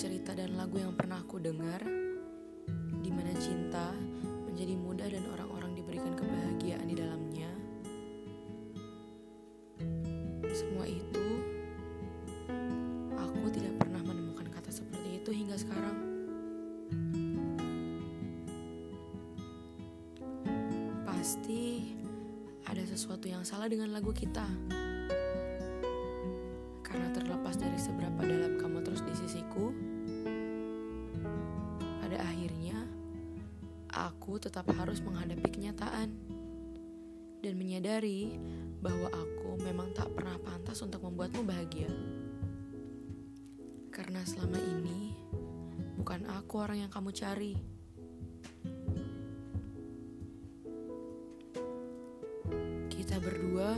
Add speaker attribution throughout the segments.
Speaker 1: cerita dan lagu yang pernah aku dengar, di mana cinta menjadi mudah dan orang-orang diberikan kebahagiaan di dalamnya. Semua itu, aku tidak pernah menemukan kata seperti itu hingga sekarang. Pasti ada sesuatu yang salah dengan lagu kita. Karena terlepas dari seberapa dalam kamu terus aku tetap harus menghadapi kenyataan dan menyadari bahwa aku memang tak pernah pantas untuk membuatmu bahagia. Karena selama ini bukan aku orang yang kamu cari. Kita berdua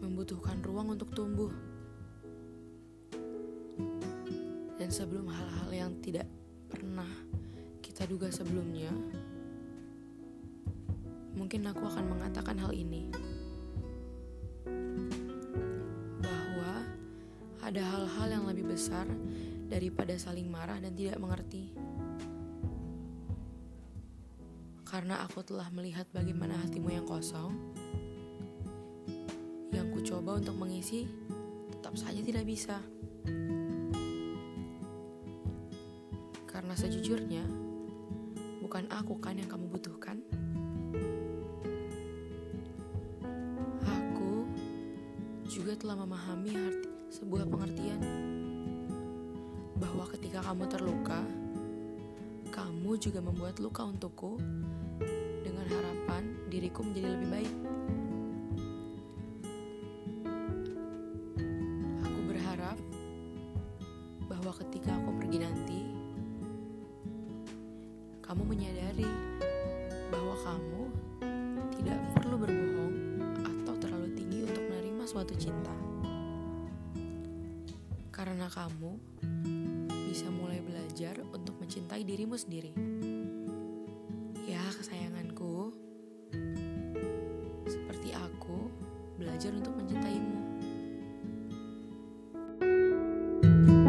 Speaker 1: membutuhkan ruang untuk tumbuh. Dan sebelum hal-hal yang tidak pernah kita duga sebelumnya, mungkin aku akan mengatakan hal ini. Bahwa ada hal-hal yang lebih besar daripada saling marah dan tidak mengerti. Karena aku telah melihat bagaimana hatimu yang kosong, yang ku coba untuk mengisi tetap saja tidak bisa. Karena sejujurnya, bukan aku kan yang kamu butuhkan. Juga telah memahami arti sebuah pengertian bahwa ketika kamu terluka, kamu juga membuat luka untukku dengan harapan diriku menjadi lebih baik. Aku berharap bahwa ketika aku pergi nanti, kamu menyadari bahwa kamu suatu cinta. Karena kamu bisa mulai belajar untuk mencintai dirimu sendiri. Ya, kesayanganku, seperti aku belajar untuk mencintaimu. thank you